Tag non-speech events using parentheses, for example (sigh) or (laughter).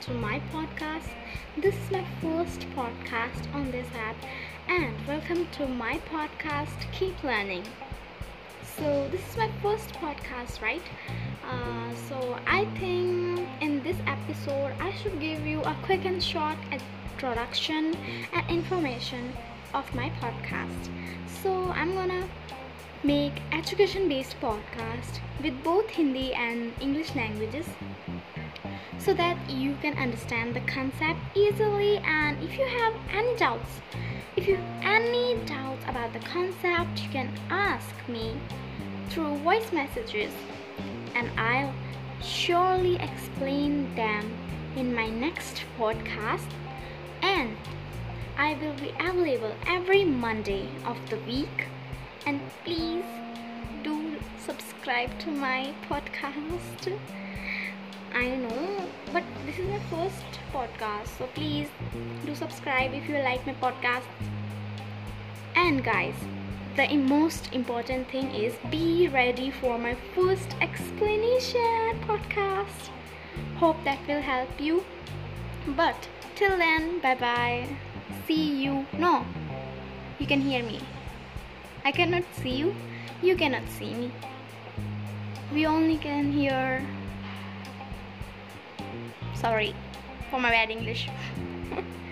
to my podcast. This is my first podcast on this app, and welcome to my podcast Keep Learning. So, this is my first podcast, right? Uh, so, I think in this episode, I should give you a quick and short introduction and information of my podcast. So, I'm gonna make education based podcast with both Hindi and English languages so that you can understand the concept easily. And if you have any doubts if you have any doubts about the concept you can ask me through voice messages and I'll surely explain them in my next podcast. And I will be available every Monday of the week and please do subscribe to my podcast I know, but this is my first podcast, so please do subscribe if you like my podcast. And guys, the most important thing is be ready for my first explanation podcast. Hope that will help you. But till then, bye bye. See you. No, you can hear me. I cannot see you. You cannot see me. We only can hear Sorry for my bad English. (laughs)